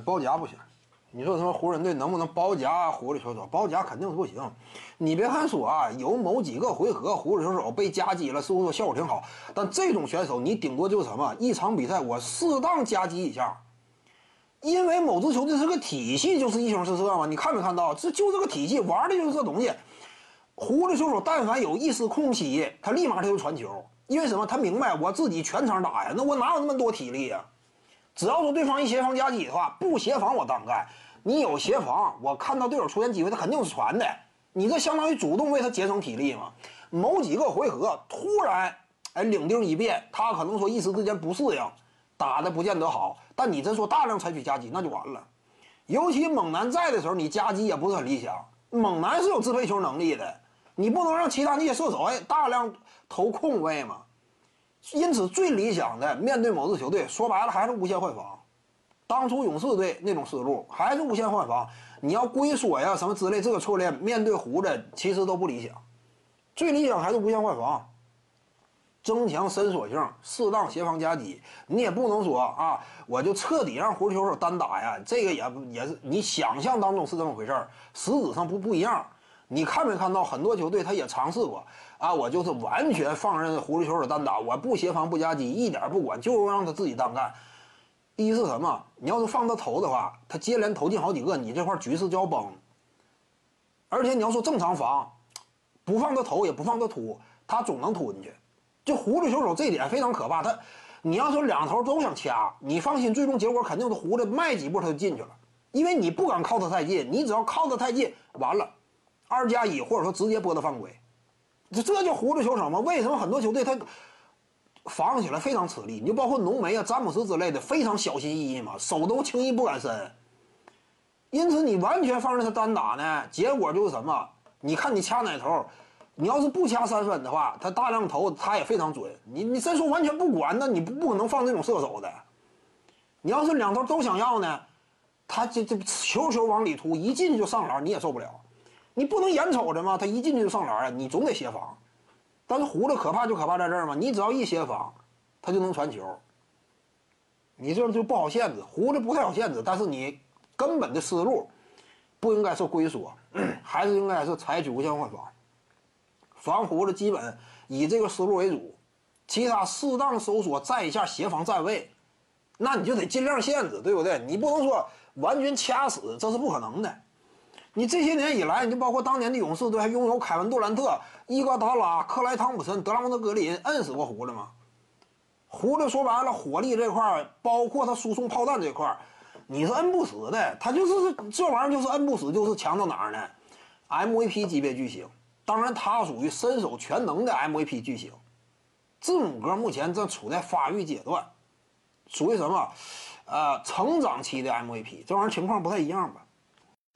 包夹不行。你说什么湖人队能不能包夹狐狸球手？包夹肯定是不行。你别看说啊，有某几个回合狐狸球手被夹击了，似乎说效果挺好，但这种选手你顶多就是什么？一场比赛我适当夹击一下，因为某支球队是个体系，就是一球四射嘛。你看没看到？这就这个体系玩的就是这东西。狐狸球手但凡有一丝空隙，他立马他就传球，因为什么？他明白我自己全场打呀，那我哪有那么多体力呀？只要说对方一协防夹击的话，不协防我单干。你有协防，我看到队友出现机会，他肯定是传的。你这相当于主动为他节省体力嘛。某几个回合突然哎领兵一变，他可能说一时之间不适应，打的不见得好。但你真说大量采取夹击，那就完了。尤其猛男在的时候，你夹击也不是很理想。猛男是有支配球能力的，你不能让其他那些射手哎大量投空位嘛。因此，最理想的面对某支球队，说白了还是无限换防。当初勇士队那种思路还是无限换防，你要龟缩呀什么之类，这个策略面对胡子其实都不理想，最理想还是无限换防，增强伸缩性，适当协防夹击。你也不能说啊，我就彻底让胡子球手单打呀，这个也也是你想象当中是这么回事儿，实质上不不一样。你看没看到很多球队他也尝试过啊，我就是完全放任狐狸球手单打，我不协防不夹击，一点不管，就让他自己单干。一是什么？你要是放他投的话，他接连投进好几个，你这块局势就要崩。而且你要说正常防，不放他投也不放他突，他总能突进去。就狐狸球手这点非常可怕，他你要说两头都想掐，你放心，最终结果肯定是狐狸迈几步他就进去了，因为你不敢靠他太近，你只要靠他太近，完了，二加一或者说直接拨他犯规，这这叫狐狸球手吗？为什么很多球队他？防起来非常吃力，你就包括浓眉啊、詹姆斯之类的，非常小心翼翼嘛，手都轻易不敢伸。因此，你完全放任他单打呢，结果就是什么？你看你掐哪头？你要是不掐三分的话，他大量投他也非常准。你你再说完全不管，那你不不可能放这种射手的。你要是两头都想要呢，他这这球球往里突，一进去就上篮，你也受不了。你不能眼瞅着吗？他一进去就上篮啊，你总得协防。但是胡子可怕就可怕在这儿嘛，你只要一协防，他就能传球。你这就不好限制，胡子不太好限制，但是你根本的思路不应该是龟缩，还是应该是采取无限换防。防胡子基本以这个思路为主，其他适当收缩占一下协防站位，那你就得尽量限制，对不对？你不能说完全掐死，这是不可能的。你这些年以来，你就包括当年的勇士队还拥有凯文杜兰特、伊戈达拉、克莱汤普森、德拉蒙德格林，摁死过胡子吗？胡子说白了，火力这块儿，包括他输送炮弹这块儿，你是摁不死的。他就是这玩意儿，就是摁不死，就是强到哪儿呢？MVP 级别巨星，当然他属于身手全能的 MVP 巨星。字母哥目前正处在发育阶段，属于什么？呃，成长期的 MVP，这玩意儿情况不太一样吧？